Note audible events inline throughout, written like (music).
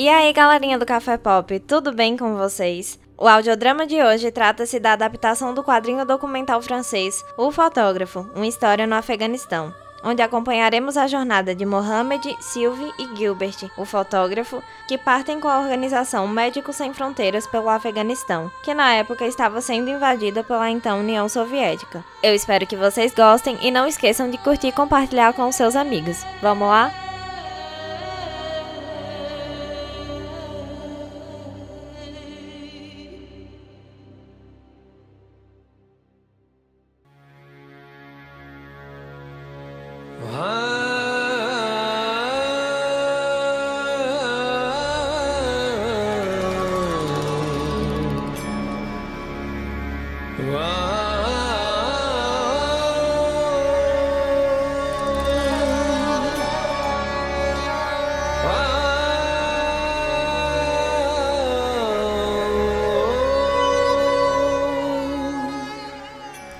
E aí, galerinha do Café Pop, tudo bem com vocês? O audiodrama de hoje trata-se da adaptação do quadrinho documental francês O Fotógrafo, uma história no Afeganistão, onde acompanharemos a jornada de Mohamed, Sylvie e Gilbert, o fotógrafo, que partem com a organização Médicos Sem Fronteiras pelo Afeganistão, que na época estava sendo invadida pela então União Soviética. Eu espero que vocês gostem e não esqueçam de curtir e compartilhar com os seus amigos. Vamos lá?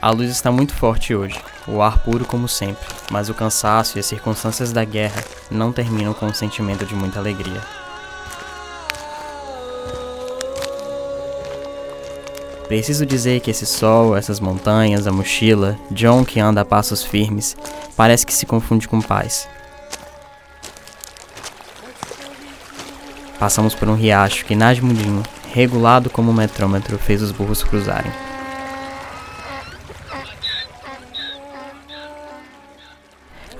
A luz está muito forte hoje, o ar puro como sempre, mas o cansaço e as circunstâncias da guerra não terminam com um sentimento de muita alegria. Preciso dizer que esse sol, essas montanhas, a mochila, John que anda a passos firmes, parece que se confunde com paz. Passamos por um riacho que Nasmudinho, regulado como um metrômetro, fez os burros cruzarem.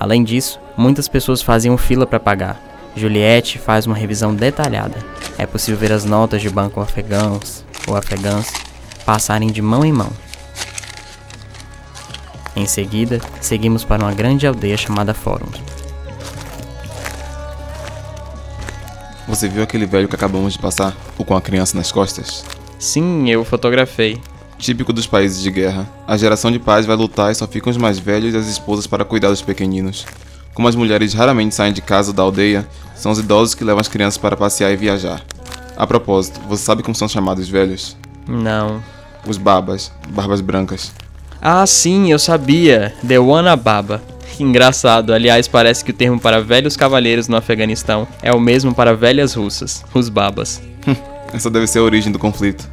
Além disso, muitas pessoas faziam fila para pagar. Juliette faz uma revisão detalhada. É possível ver as notas de banco afegãos ou afegãs passarem de mão em mão. Em seguida, seguimos para uma grande aldeia chamada Fórum. Você viu aquele velho que acabamos de passar, o com a criança nas costas? Sim, eu fotografei. Típico dos países de guerra, a geração de pais vai lutar e só ficam os mais velhos e as esposas para cuidar dos pequeninos. Como as mulheres raramente saem de casa ou da aldeia, são os idosos que levam as crianças para passear e viajar. A propósito, você sabe como são chamados velhos? Não. Os babas, barbas brancas. Ah, sim, eu sabia. The One Baba. Engraçado, aliás, parece que o termo para velhos cavalheiros no Afeganistão é o mesmo para velhas russas, os babas. (laughs) Essa deve ser a origem do conflito.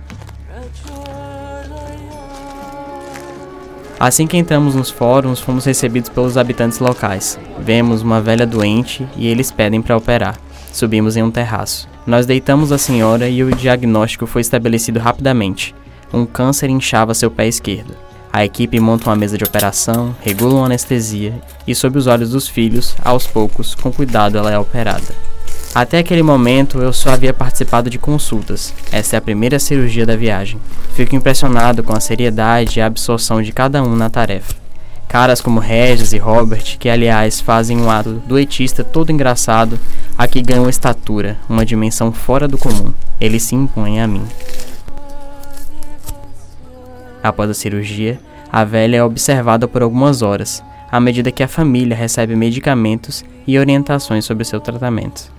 Assim que entramos nos fóruns, fomos recebidos pelos habitantes locais. Vemos uma velha doente e eles pedem para operar. Subimos em um terraço. Nós deitamos a senhora e o diagnóstico foi estabelecido rapidamente. Um câncer inchava seu pé esquerdo. A equipe monta uma mesa de operação, regula uma anestesia e, sob os olhos dos filhos, aos poucos, com cuidado, ela é operada. Até aquele momento eu só havia participado de consultas. Essa é a primeira cirurgia da viagem. Fico impressionado com a seriedade e a absorção de cada um na tarefa. Caras como Regis e Robert, que aliás fazem um ato duetista todo engraçado, aqui ganham estatura, uma dimensão fora do comum. Eles se impõem a mim. Após a cirurgia, a velha é observada por algumas horas, à medida que a família recebe medicamentos e orientações sobre seu tratamento.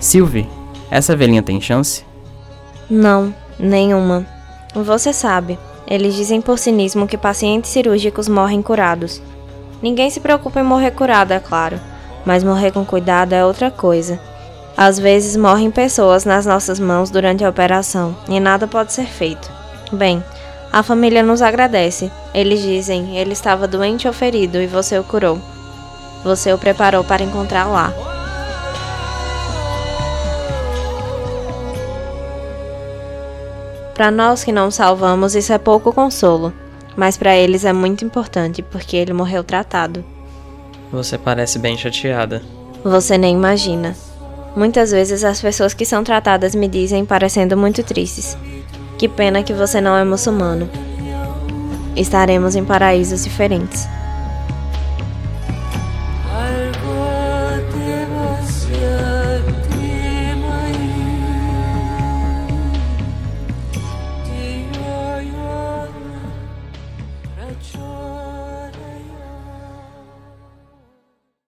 Sylvie, essa velhinha tem chance? Não, nenhuma. Você sabe, eles dizem por cinismo que pacientes cirúrgicos morrem curados. Ninguém se preocupa em morrer curado, é claro, mas morrer com cuidado é outra coisa. Às vezes morrem pessoas nas nossas mãos durante a operação e nada pode ser feito. Bem, a família nos agradece. Eles dizem ele estava doente ou ferido e você o curou. Você o preparou para encontrar lá. Para nós que não salvamos, isso é pouco consolo, mas para eles é muito importante porque ele morreu tratado. Você parece bem chateada. Você nem imagina. Muitas vezes as pessoas que são tratadas me dizem parecendo muito tristes. Que pena que você não é muçulmano. Estaremos em paraísos diferentes.